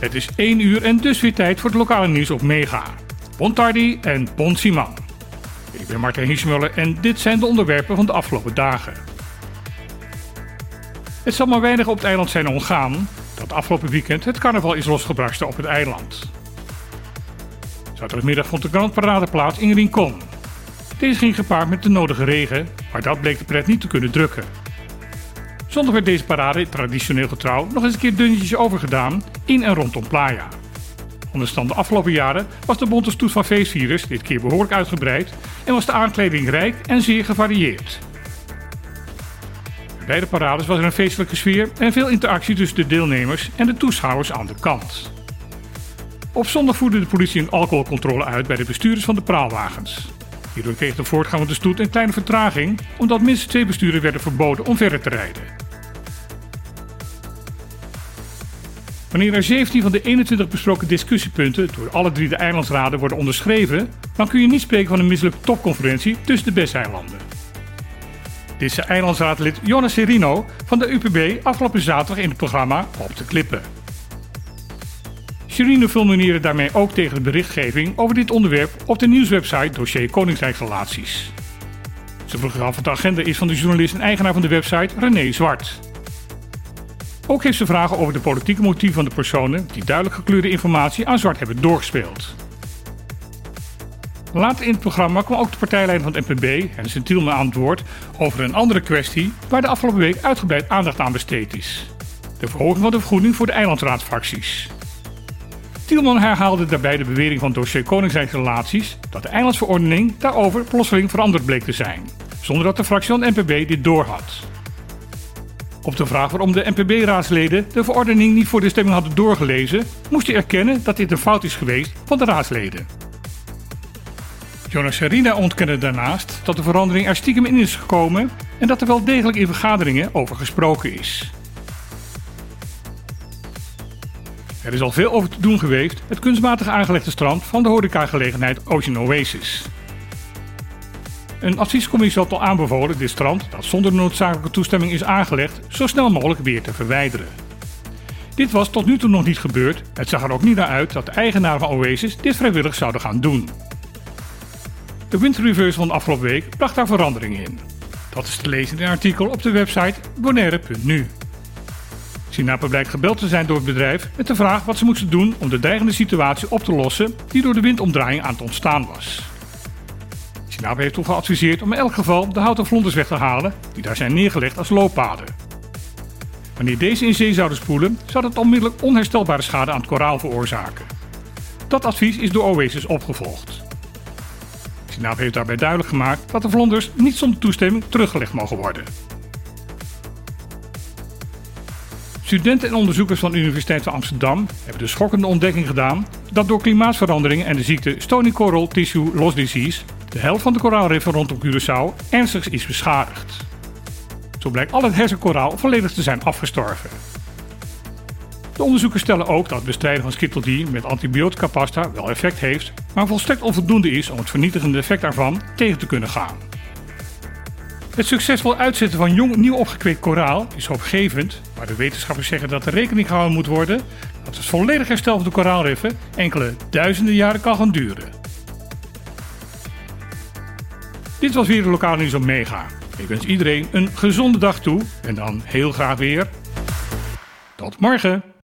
Het is 1 uur en dus weer tijd voor het lokale nieuws op Mega. Bontardi en Bon. Ik ben Martin Hiesmuller en dit zijn de onderwerpen van de afgelopen dagen. Het zal maar weinig op het eiland zijn ontgaan dat afgelopen weekend het carnaval is losgebarsten op het eiland. Zaterdagmiddag vond de grandparade plaats in Rincon. Deze ging gepaard met de nodige regen, maar dat bleek de pret niet te kunnen drukken. Zondag werd deze parade, traditioneel getrouw, nog eens een keer dunnetjes overgedaan in en rondom Playa. Anders de afgelopen jaren was de bonte stoet van feestvirus dit keer behoorlijk uitgebreid en was de aankleding rijk en zeer gevarieerd. Bij beide parades was er een feestelijke sfeer en veel interactie tussen de deelnemers en de toeschouwers aan de kant. Op zondag voerde de politie een alcoholcontrole uit bij de bestuurders van de praalwagens. Hierdoor kreeg de voortgang de stoet een kleine vertraging, omdat minstens twee besturen werden verboden om verder te rijden. Wanneer er 17 van de 21 besproken discussiepunten door alle drie de eilandsraden worden onderschreven, dan kun je niet spreken van een mislukte topconferentie tussen de BES-eilanden. Dit zei eilandsraadlid Jonas Serino van de UPB afgelopen zaterdag in het programma Op de Klippen. Serino fulmineerde daarmee ook tegen de berichtgeving over dit onderwerp op de nieuwswebsite Dossier Koninkrijksrelaties. Ze vroeg af wat de agenda is van de journalist en eigenaar van de website René Zwart. Ook heeft ze vragen over de politieke motieven van de personen die duidelijk gekleurde informatie aan Zwart hebben doorgespeeld. Later in het programma kwam ook de partijleider van het NPB, Hensen Tielman, aan het over een andere kwestie waar de afgelopen week uitgebreid aandacht aan besteed is. De verhoging van de vergoeding voor de eilandraadfracties. Tielman herhaalde daarbij de bewering van dossier Koningsrijksrelaties dat de eilandsverordening daarover plotseling veranderd bleek te zijn, zonder dat de fractie van NPB dit doorhad. Op de vraag waarom de NPB-raadsleden de verordening niet voor de stemming hadden doorgelezen, moest hij erkennen dat dit een fout is geweest van de raadsleden. Jonas Serina ontkende daarnaast dat de verandering er stiekem in is gekomen en dat er wel degelijk in vergaderingen over gesproken is. Er is al veel over te doen geweest het kunstmatig aangelegde strand van de horecagelegenheid Ocean Oasis. Een adviescommissie had al aanbevolen dit strand, dat zonder noodzakelijke toestemming is aangelegd, zo snel mogelijk weer te verwijderen. Dit was tot nu toe nog niet gebeurd. Het zag er ook niet naar uit dat de eigenaren van Oasis dit vrijwillig zouden gaan doen. De windreverse van afgelopen week bracht daar veranderingen in. Dat is te lezen in een artikel op de website bonaire.nu. Sinape blijkt gebeld te zijn door het bedrijf met de vraag wat ze moesten doen om de dreigende situatie op te lossen die door de windomdraaiing aan het ontstaan was. Sinape heeft toen geadviseerd om in elk geval de houten vlonders weg te halen die daar zijn neergelegd als looppaden. Wanneer deze in zee zouden spoelen, zou dat onmiddellijk onherstelbare schade aan het koraal veroorzaken. Dat advies is door Oasis opgevolgd. Sinape heeft daarbij duidelijk gemaakt dat de vlonders niet zonder toestemming teruggelegd mogen worden. Studenten en onderzoekers van de Universiteit van Amsterdam hebben de schokkende ontdekking gedaan dat door klimaatverandering en de ziekte Stony Coral Tissue Loss Disease de helft van de koraalriffen rondom Curaçao ernstig is beschadigd. Zo blijkt al het hersenkoraal volledig te zijn afgestorven. De onderzoekers stellen ook dat het bestrijden van Skittle met antibiotica pasta wel effect heeft, maar volstrekt onvoldoende is om het vernietigende effect daarvan tegen te kunnen gaan. Het succesvol uitzetten van jong nieuw opgekweekt koraal is hoopgevend, maar de wetenschappers zeggen dat er rekening gehouden moet worden dat het volledig herstel van de koraalriffen enkele duizenden jaren kan gaan duren. Dit was weer de lokale nieuws op Mega. Ik wens iedereen een gezonde dag toe en dan heel graag weer. Tot morgen!